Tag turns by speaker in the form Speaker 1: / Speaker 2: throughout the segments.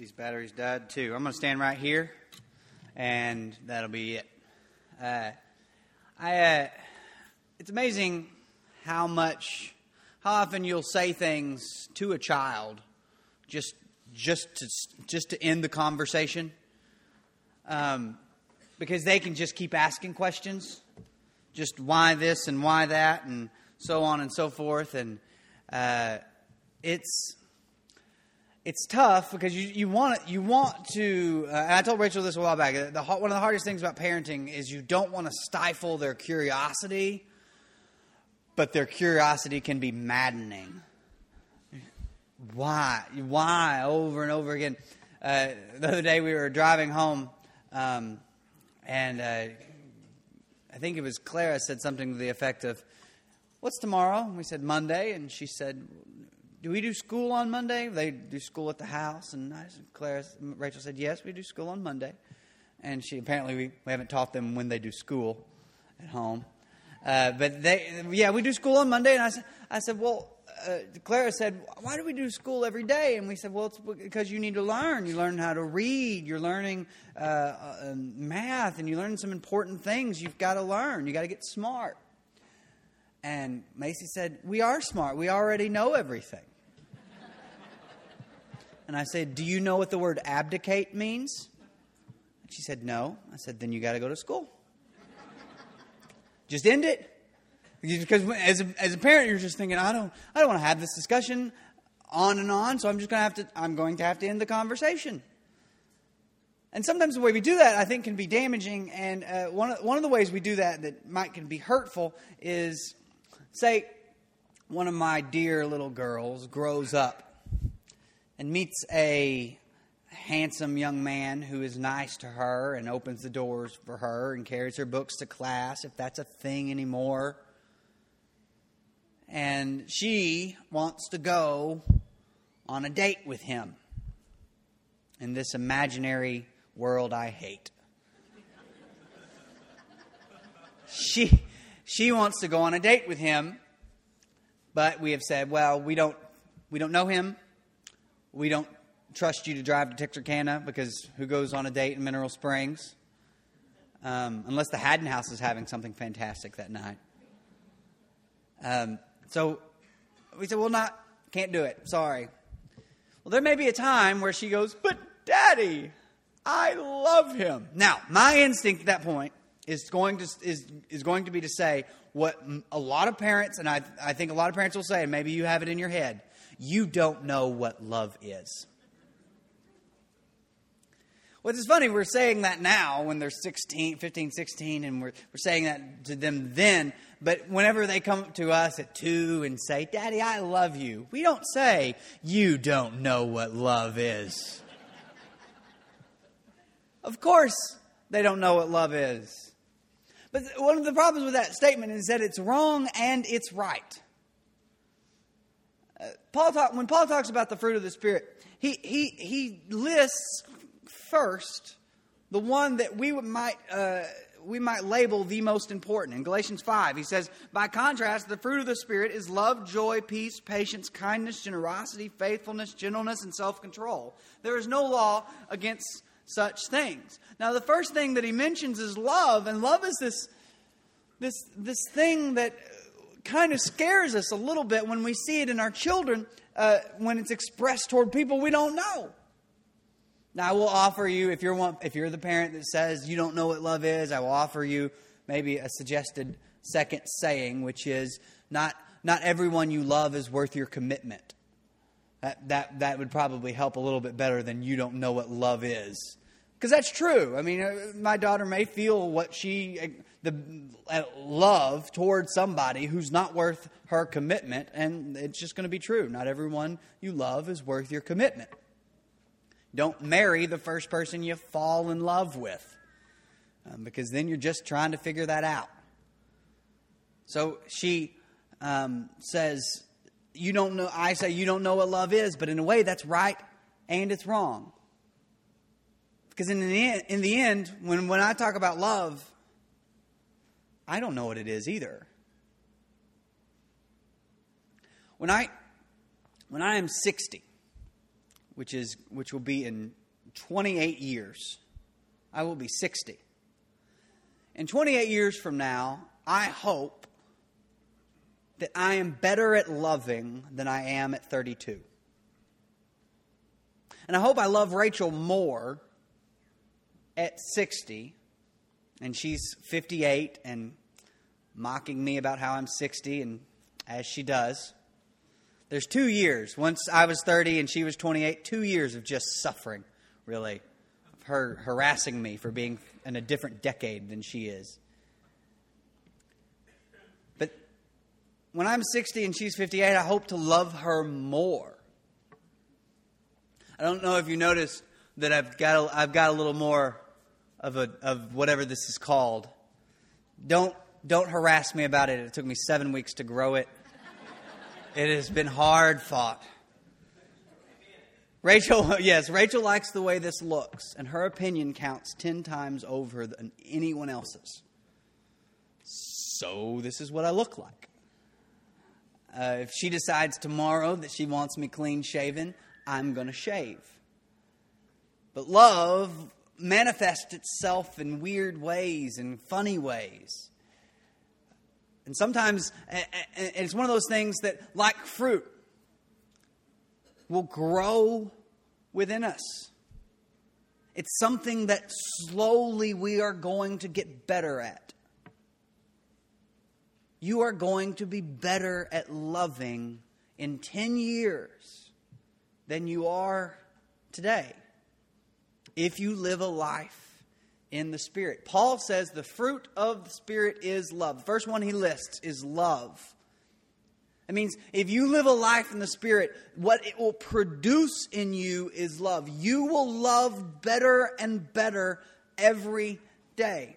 Speaker 1: these batteries died too. I'm going to stand right here, and that'll be it. Uh, I, uh, it's amazing how much, how often you'll say things to a child just, just to, just to end the conversation, um, because they can just keep asking questions, just why this and why that, and so on and so forth, and uh, it's it's tough because you, you want you want to. Uh, and I told Rachel this a while back. The, one of the hardest things about parenting is you don't want to stifle their curiosity, but their curiosity can be maddening. Why? Why? Over and over again. Uh, the other day we were driving home, um, and uh, I think it was Clara said something to the effect of, "What's tomorrow?" We said Monday, and she said, do we do school on Monday? They do school at the house. And I, Claire, Rachel said, yes, we do school on Monday. And she apparently we, we haven't taught them when they do school at home. Uh, but they, yeah, we do school on Monday. And I said, I said, well, uh, Clara said, why do we do school every day? And we said, well, it's because you need to learn. You learn how to read. You're learning uh, uh math, and you learn some important things. You've got to learn. You got to get smart. And Macy said, we are smart. We already know everything. And I said, Do you know what the word abdicate means? And she said, No. I said, Then you got to go to school. just end it. Because as a, as a parent, you're just thinking, I don't, I don't want to have this discussion on and on, so I'm just going to have to, I'm going to have to end the conversation. And sometimes the way we do that, I think, can be damaging. And uh, one, of, one of the ways we do that that might can be hurtful is, say, one of my dear little girls grows up and meets a handsome young man who is nice to her and opens the doors for her and carries her books to class, if that's a thing anymore. And she wants to go on a date with him in this imaginary world I hate. she, she wants to go on a date with him, but we have said, well, we don't, we don't know him we don't trust you to drive to Texarkana because who goes on a date in Mineral Springs? Um, unless the Haddon House is having something fantastic that night. Um, so we said, well, not, can't do it. Sorry. Well, there may be a time where she goes, but daddy, I love him. Now, my instinct at that point is going to, is, is going to be to say what a lot of parents, and I, I think a lot of parents will say, and maybe you have it in your head, you don't know what love is. Which is funny, we're saying that now when they're 16, 15, 16, and we're, we're saying that to them then. But whenever they come to us at two and say, Daddy, I love you, we don't say, You don't know what love is. of course, they don't know what love is. But one of the problems with that statement is that it's wrong and it's right. Paul talk, when Paul talks about the fruit of the Spirit, he, he, he lists first the one that we might, uh, we might label the most important. In Galatians 5, he says, By contrast, the fruit of the Spirit is love, joy, peace, patience, kindness, generosity, faithfulness, gentleness, and self control. There is no law against such things. Now, the first thing that he mentions is love, and love is this, this, this thing that kind of scares us a little bit when we see it in our children uh, when it's expressed toward people we don't know. Now, I will offer you, if you're, one, if you're the parent that says you don't know what love is, I will offer you maybe a suggested second saying, which is not, not everyone you love is worth your commitment. That, that, that would probably help a little bit better than you don't know what love is. Because that's true. I mean, uh, my daughter may feel what she the uh, love towards somebody who's not worth her commitment, and it's just going to be true. Not everyone you love is worth your commitment. Don't marry the first person you fall in love with, um, because then you're just trying to figure that out. So she um, says, "You don't know." I say, "You don't know what love is," but in a way, that's right and it's wrong. Because in the end, in the end when, when I talk about love, I don't know what it is either. When I when I am 60, which is which will be in 28 years, I will be 60. In 28 years from now, I hope that I am better at loving than I am at 32. And I hope I love Rachel more at 60, and she's 58 and mocking me about how I'm 60, and as she does. There's two years. Once I was 30 and she was 28, two years of just suffering, really, of her harassing me for being in a different decade than she is. But when I'm 60 and she's 58, I hope to love her more. I don't know if you noticed that I've got a, I've got a little more of a of whatever this is called. Don't don't harass me about it. It took me seven weeks to grow it. It has been hard fought. Rachel, yes, Rachel likes the way this looks, and her opinion counts 10 times over than anyone else's. So, this is what I look like. Uh, if she decides tomorrow that she wants me clean shaven, I'm going to shave. But love manifests itself in weird ways and funny ways. And sometimes it's one of those things that, like fruit, will grow within us. It's something that slowly we are going to get better at. You are going to be better at loving in 10 years than you are today if you live a life in the Spirit. Paul says the fruit of the Spirit is love. The first one he lists is love. It means if you live a life in the Spirit, what it will produce in you is love. You will love better and better every day.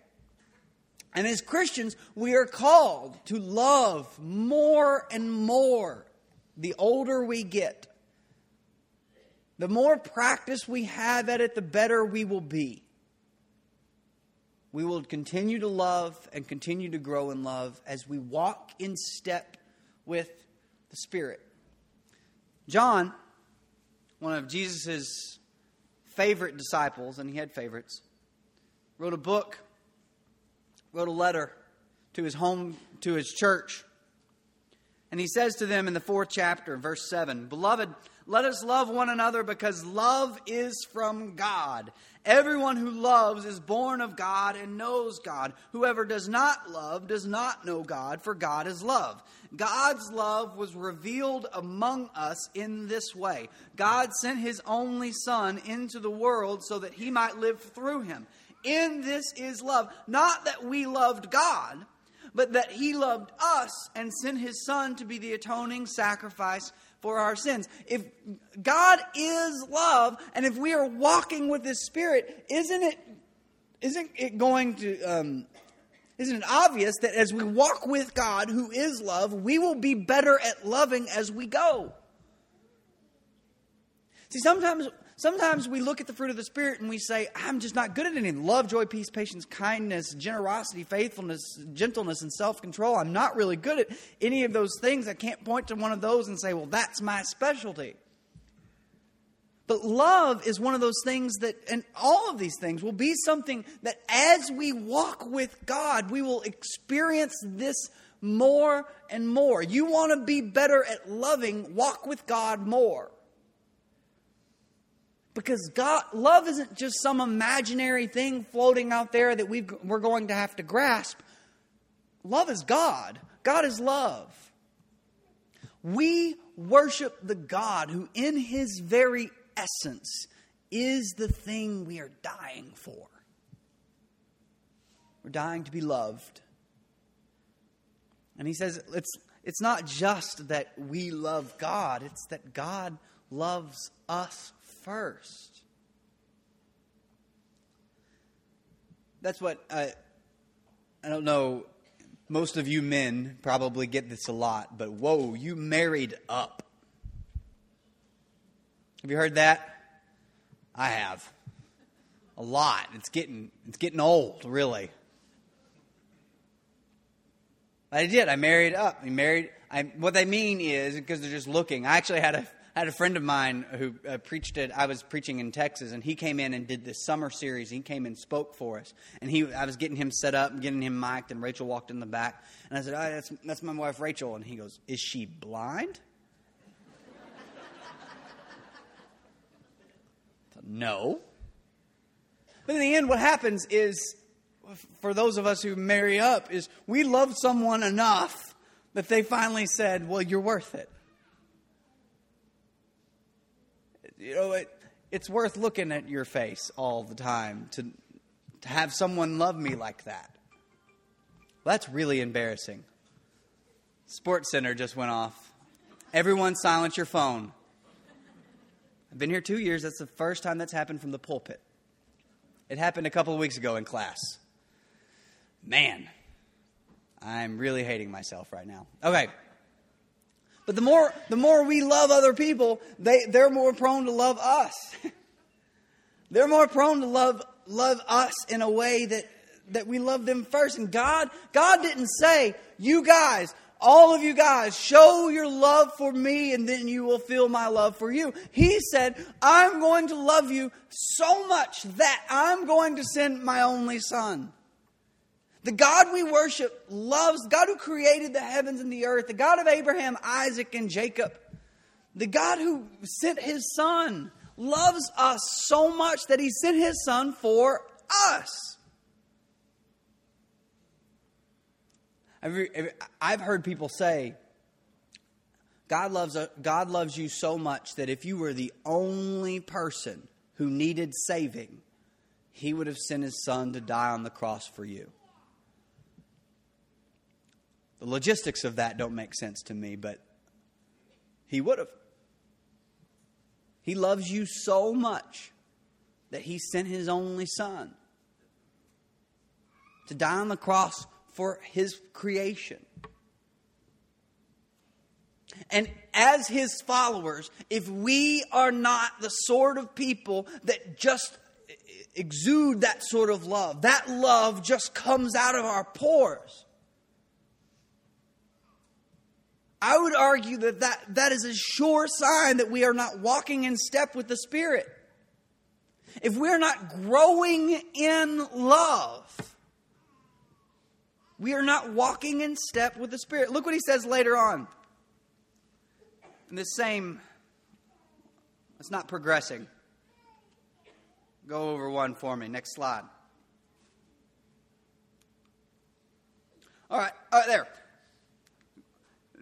Speaker 1: And as Christians, we are called to love more and more the older we get. The more practice we have at it, the better we will be we will continue to love and continue to grow in love as we walk in step with the Spirit. John, one of Jesus' favorite disciples, and he had favorites, wrote a book, wrote a letter to his home, to his church. And he says to them in the fourth chapter, verse 7 Beloved, let us love one another because love is from God. Everyone who loves is born of God and knows God. Whoever does not love does not know God, for God is love. God's love was revealed among us in this way God sent his only Son into the world so that he might live through him. In this is love. Not that we loved God, but that he loved us and sent his Son to be the atoning sacrifice for our sins. If God is love, and if we are walking with His Spirit, isn't it, isn't it going to, um, isn't it obvious that as we walk with God, who is love, we will be better at loving as we go? See, sometimes Sometimes we look at the fruit of the Spirit and we say, I'm just not good at any love, joy, peace, patience, kindness, generosity, faithfulness, gentleness, and self control. I'm not really good at any of those things. I can't point to one of those and say, well, that's my specialty. But love is one of those things that, and all of these things will be something that as we walk with God, we will experience this more and more. You want to be better at loving, walk with God more. Because God, love isn't just some imaginary thing floating out there that we we're going to have to grasp. Love is God. God is love. We worship the God who, in his very essence, is the thing we are dying for. We're dying to be loved. And he says it's, it's not just that we love God, it's that God loves us first. That's what I, I don't know. Most of you men probably get this a lot, but whoa, you married up. Have you heard that? I have. A lot. It's getting it's getting old, really. I did. I married up. I married. I, what they mean is because they're just looking. I actually had a I had a friend of mine who uh, preached it. I was preaching in Texas, and he came in and did this summer series. He came and spoke for us, and he I was getting him set up, getting him mic'd, and Rachel walked in the back, and I said, oh, "That's that's my wife Rachel," and he goes, "Is she blind?" no. But in the end, what happens is, for those of us who marry up, is we love someone enough that they finally said, "Well, you're worth it." You know, it, it's worth looking at your face all the time to, to have someone love me like that. Well, that's really embarrassing. Sports Center just went off. Everyone silence your phone. I've been here two years. That's the first time that's happened from the pulpit. It happened a couple of weeks ago in class. Man, I'm really hating myself right now. Okay. But the more, the more we love other people, they, they're more prone to love us. they're more prone to love, love us in a way that, that we love them first. And God, God didn't say, you guys, all of you guys, show your love for me and then you will feel my love for you. He said, I'm going to love you so much that I'm going to send my only son. The God we worship loves, God who created the heavens and the earth, the God of Abraham, Isaac, and Jacob, the God who sent his son, loves us so much that he sent his son for us. I've heard people say, God loves, God loves you so much that if you were the only person who needed saving, he would have sent his son to die on the cross for you. The logistics of that don't make sense to me, but he would have. He loves you so much that he sent his only son to die on the cross for his creation. And as his followers, if we are not the sort of people that just exude that sort of love, that love just comes out of our pores. I would argue that, that that is a sure sign that we are not walking in step with the Spirit. If we're not growing in love, we are not walking in step with the Spirit. Look what he says later on. In this same, it's not progressing. Go over one for me. Next slide. All right, all right there.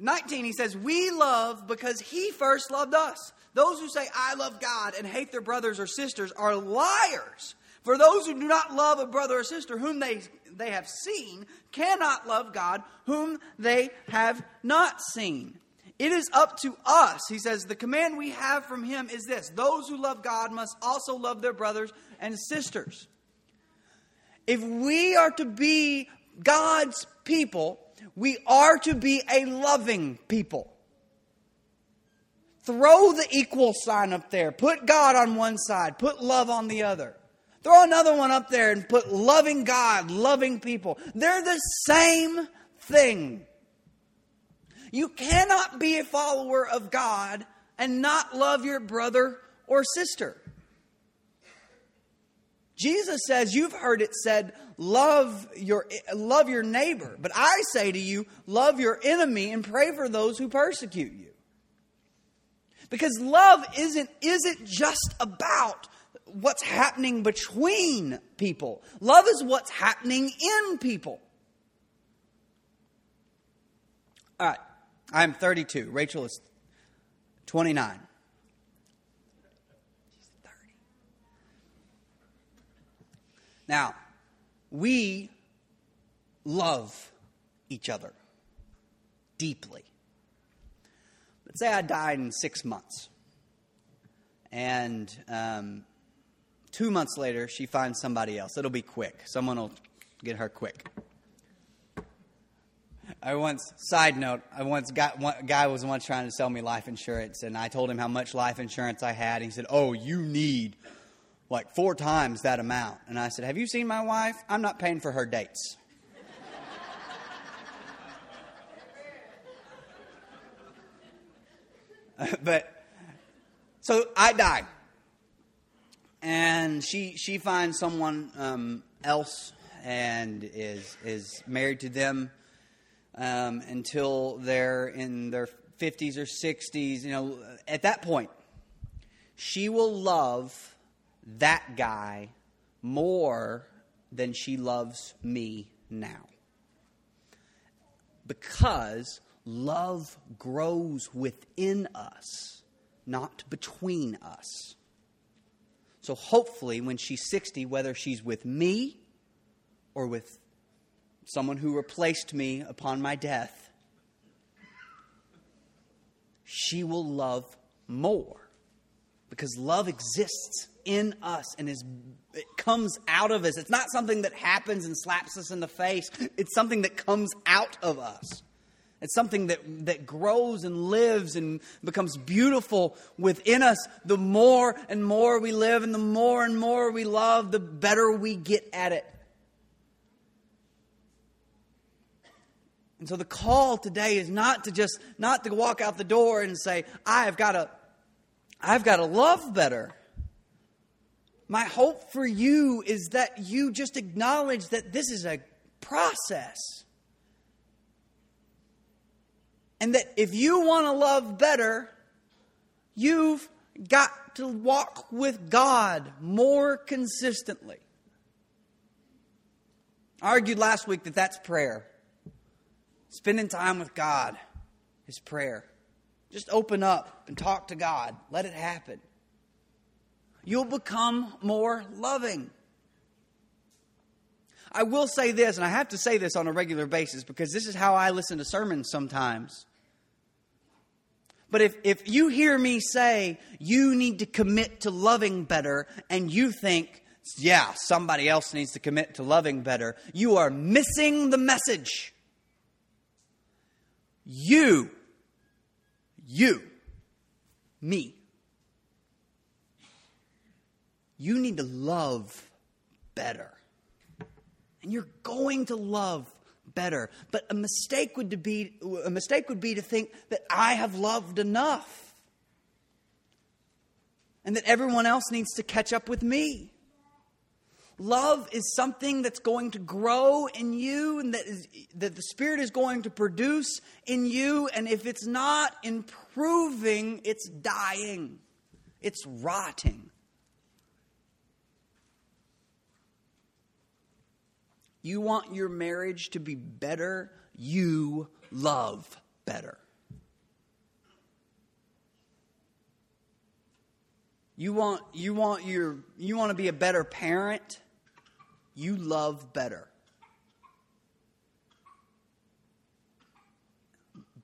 Speaker 1: 19, he says, We love because he first loved us. Those who say, I love God and hate their brothers or sisters are liars. For those who do not love a brother or sister whom they, they have seen cannot love God whom they have not seen. It is up to us. He says, The command we have from him is this those who love God must also love their brothers and sisters. If we are to be God's people, we are to be a loving people. Throw the equal sign up there. Put God on one side, put love on the other. Throw another one up there and put loving God, loving people. They're the same thing. You cannot be a follower of God and not love your brother or sister. Jesus says, you've heard it said, love your, love your neighbor. But I say to you, love your enemy and pray for those who persecute you. Because love isn't, isn't just about what's happening between people. Love is what's happening in people. All right. I'm 32. Rachel is 29. Now, we love each other deeply. Let's say I died in six months. And um, two months later, she finds somebody else. It'll be quick. Someone will get her quick. I once, side note, I once got one guy was once trying to sell me life insurance, and I told him how much life insurance I had. And He said, "Oh, you need like four times that amount. And I said, Have you seen my wife? I'm not paying for her dates. but So I die. And she, she finds someone um, else and is, is married to them um, until they're in their 50s or 60s. You know, at that point, she will love that guy more than she loves me now. Because love grows within us, not between us. So hopefully, when she's 60, whether she's with me or with someone who replaced me upon my death, she will love more. Because love exists in us and is it comes out of us. It's not something that happens and slaps us in the face. It's something that comes out of us. It's something that, that grows and lives and becomes beautiful within us. The more and more we live and the more and more we love, the better we get at it. And so the call today is not to just not to walk out the door and say, I have got to I've got to love better. My hope for you is that you just acknowledge that this is a process. And that if you want to love better, you've got to walk with God more consistently. I argued last week that that's prayer. Spending time with God is prayer. Just open up and talk to God. Let it happen you'll become more loving. I will say this, and I have to say this on a regular basis because this is how I listen to sermons sometimes. But if, if you hear me say you need to commit to loving better, and you think, yeah, somebody else needs to commit to loving better, you are missing the message. You, you, me, you need to love better. And you're going to love better. But a mistake would be a mistake would be to think that I have loved enough. And that everyone else needs to catch up with me. Love is something that's going to grow in you and that, is, that the Spirit is going to produce in you. And if it's not improving, it's dying, it's rotting. You want your marriage to be better, you love better. You want you want your you want to be a better parent, you love better.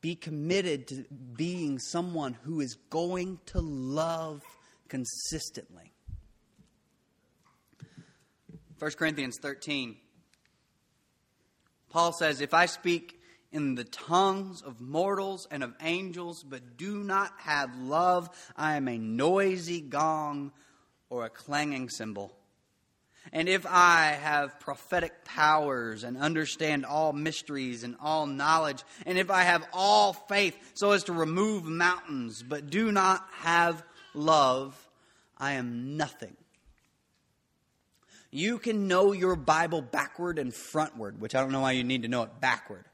Speaker 1: Be committed to being someone who is going to love consistently. 1 Corinthians 13 Paul says, If I speak in the tongues of mortals and of angels, but do not have love, I am a noisy gong or a clanging cymbal. And if I have prophetic powers and understand all mysteries and all knowledge, and if I have all faith so as to remove mountains, but do not have love, I am nothing. You can know your Bible backward and frontward, which I don't know why you need to know it backward.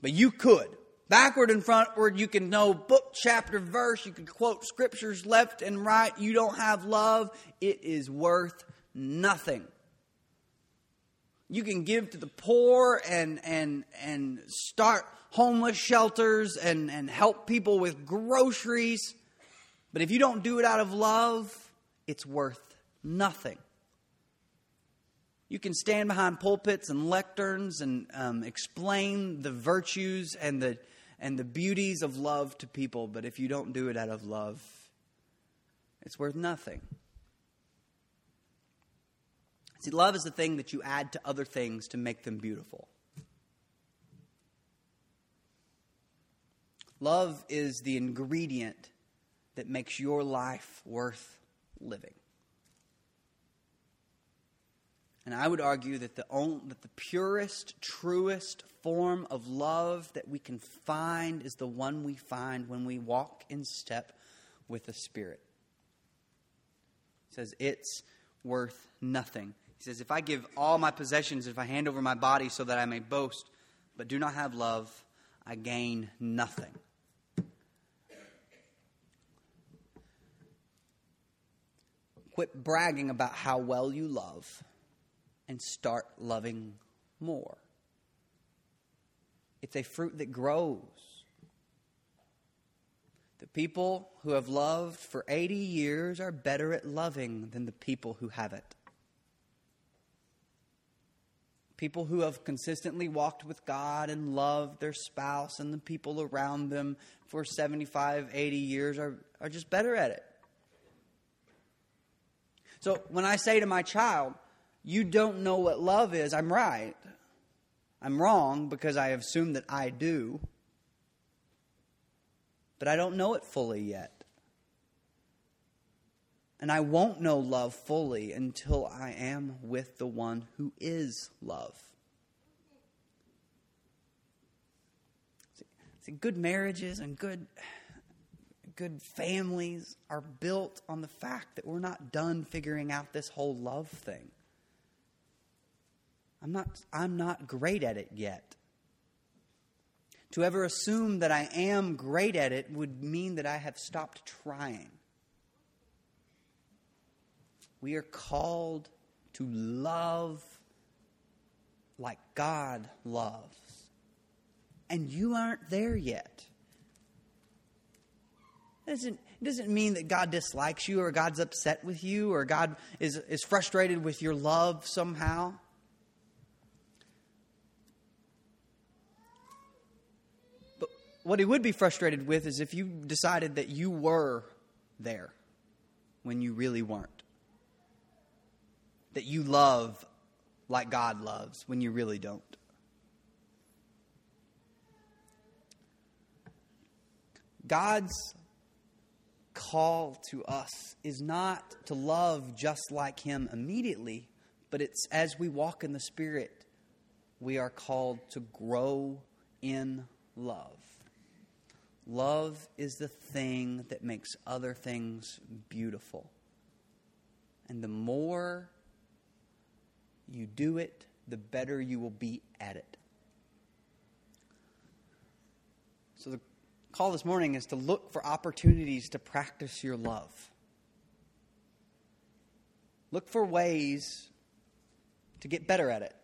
Speaker 1: But you could. Backward and frontward, you can know book, chapter, verse. You can quote scriptures left and right. You don't have love, it is worth nothing. You can give to the poor and, and, and start homeless shelters and, and help people with groceries. But if you don't do it out of love, it's worth nothing. You can stand behind pulpits and lecterns and um, explain the virtues and the, and the beauties of love to people, but if you don't do it out of love, it's worth nothing. See, love is the thing that you add to other things to make them beautiful. Love is the ingredient that makes your life worth living. And I would argue that the, only, that the purest, truest form of love that we can find is the one we find when we walk in step with the Spirit. He says, It's worth nothing. He says, If I give all my possessions, if I hand over my body so that I may boast, but do not have love, I gain nothing. Quit bragging about how well you love and start loving more. It's a fruit that grows. The people who have loved for 80 years are better at loving than the people who haven't. People who have consistently walked with God and loved their spouse and the people around them for 75, 80 years are, are just better at it. So when I say to my child, you don't know what love is, I'm right. I'm wrong because I assume that I do. But I don't know it fully yet. And I won't know love fully until I am with the one who is love. See, good marriages and good, good families are built on the fact that we're not done figuring out this whole love thing. I'm not, I'm not great at it yet. To ever assume that I am great at it would mean that I have stopped trying. We are called to love like God loves. And you aren't there yet. It doesn't, it doesn't mean that God dislikes you or God's upset with you or God is, is frustrated with your love somehow. What he would be frustrated with is if you decided that you were there when you really weren't. That you love like God loves when you really don't. God's call to us is not to love just like Him immediately, but it's as we walk in the Spirit, we are called to grow in love. Love is the thing that makes other things beautiful. And the more you do it, the better you will be at it. So, the call this morning is to look for opportunities to practice your love. Look for ways to get better at it.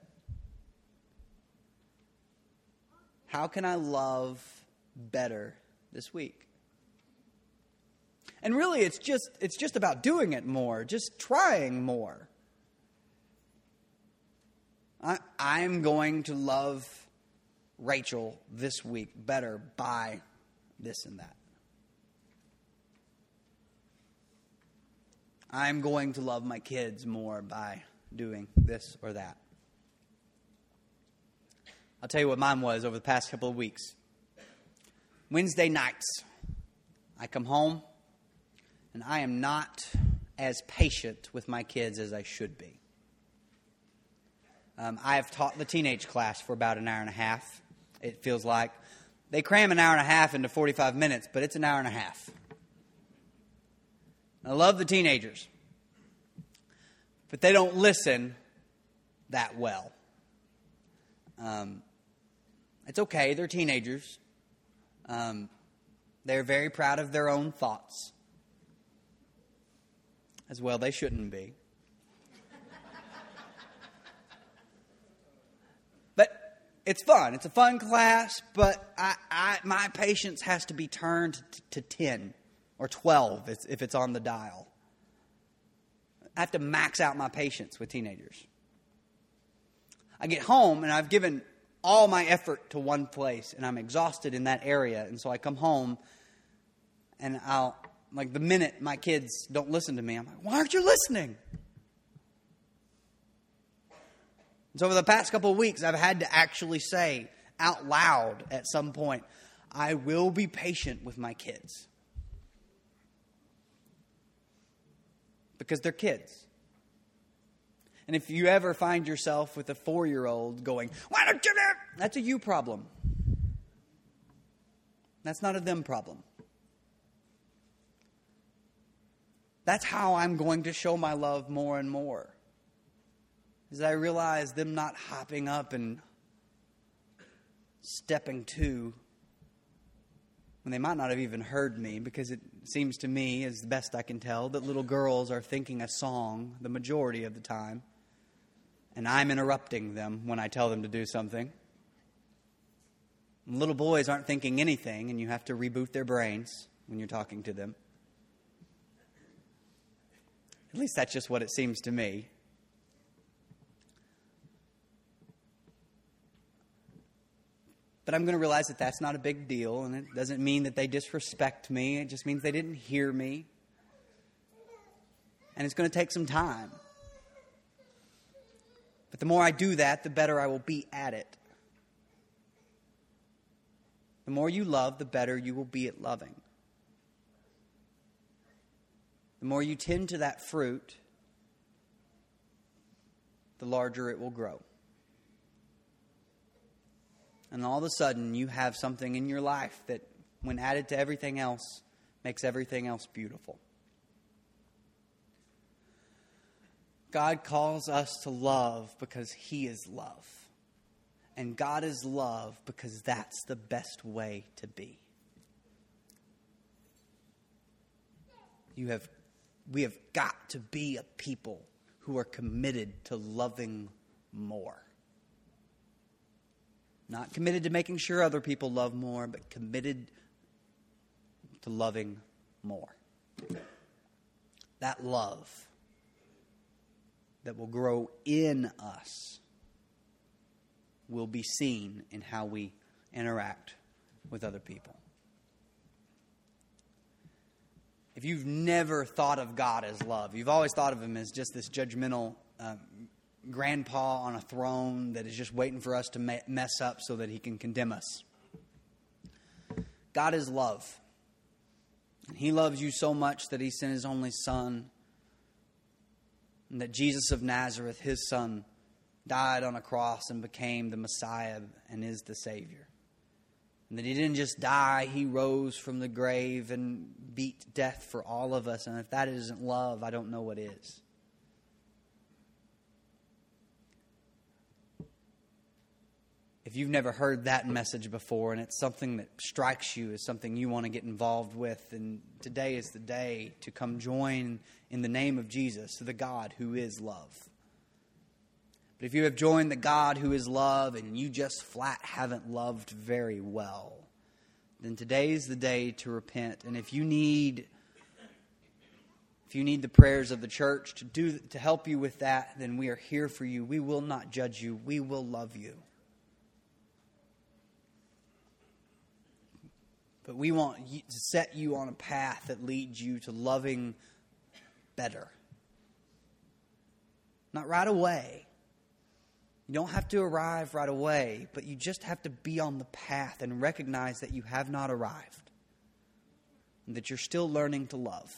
Speaker 1: How can I love better this week. And really it's just it's just about doing it more, just trying more. I, I'm going to love Rachel this week better by this and that. I'm going to love my kids more by doing this or that. I'll tell you what mine was over the past couple of weeks. Wednesday nights, I come home and I am not as patient with my kids as I should be. Um, I have taught the teenage class for about an hour and a half. It feels like they cram an hour and a half into 45 minutes, but it's an hour and a half. I love the teenagers, but they don't listen that well. Um, it's okay, they're teenagers. Um, they're very proud of their own thoughts. As well, they shouldn't be. but it's fun. It's a fun class, but I, I, my patience has to be turned to 10 or 12 if it's on the dial. I have to max out my patience with teenagers. I get home and I've given all my effort to one place and I'm exhausted in that area. And so I come home and I'll, like, the minute my kids don't listen to me, I'm like, why aren't you listening? And so over the past couple of weeks, I've had to actually say out loud at some point, I will be patient with my kids. Because they're kids. And if you ever find yourself with a four year old going, Why don't you do That's a you problem. That's not a them problem. That's how I'm going to show my love more and more. As I realize them not hopping up and stepping to when they might not have even heard me, because it seems to me, as best I can tell, that little girls are thinking a song the majority of the time, and I'm interrupting them when I tell them to do something. And little boys aren't thinking anything, and you have to reboot their brains when you're talking to them. At least that's just what it seems to me. But I'm going to realize that that's not a big deal, and it doesn't mean that they disrespect me. It just means they didn't hear me. And it's going to take some time. But the more I do that, the better I will be at it. The more you love, the better you will be at loving. The more you tend to that fruit, the larger it will grow and all of a sudden you have something in your life that, when added to everything else, makes everything else beautiful. God calls us to love because He is love. And God is love because that's the best way to be. You have, we have got to be a people who are committed to loving more. Not committed to making sure other people love more, but committed to loving more. That love that will grow in us will be seen in how we interact with other people. If you've never thought of God as love, you've always thought of Him as just this judgmental um, grandpa on a throne that is just waiting for us to mess up so that he can condemn us. God is love. And He loves you so much that he sent his only son. And that Jesus of Nazareth, his son, died on a cross and became the Messiah and is the Savior. And that he didn't just die, he rose from the grave and beat death for all of us. And if that isn't love, I don't know what is. You've never heard that message before and it's something that strikes you as something you want to get involved with, then today is the day to come join in the name of Jesus, the God who is love. But if you have joined the God who is love and you just flat haven't loved very well, then today is the day to repent. And if you need if you need the prayers of the church to do to help you with that, then we are here for you. We will not judge you. We will love you. But we want to set you on a path that leads you to loving better. Not right away. You don't have to arrive right away, but you just have to be on the path and recognize that you have not arrived. And that you're still learning to love.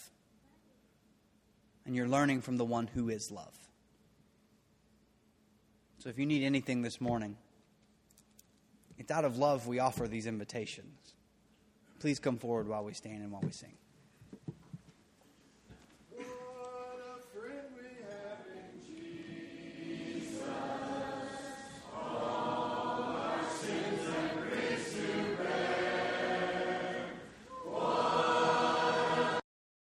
Speaker 1: And you're learning from the one who is love. So if you need anything this morning, it's out of love we offer these invitations. Please come forward while we stand and while we sing.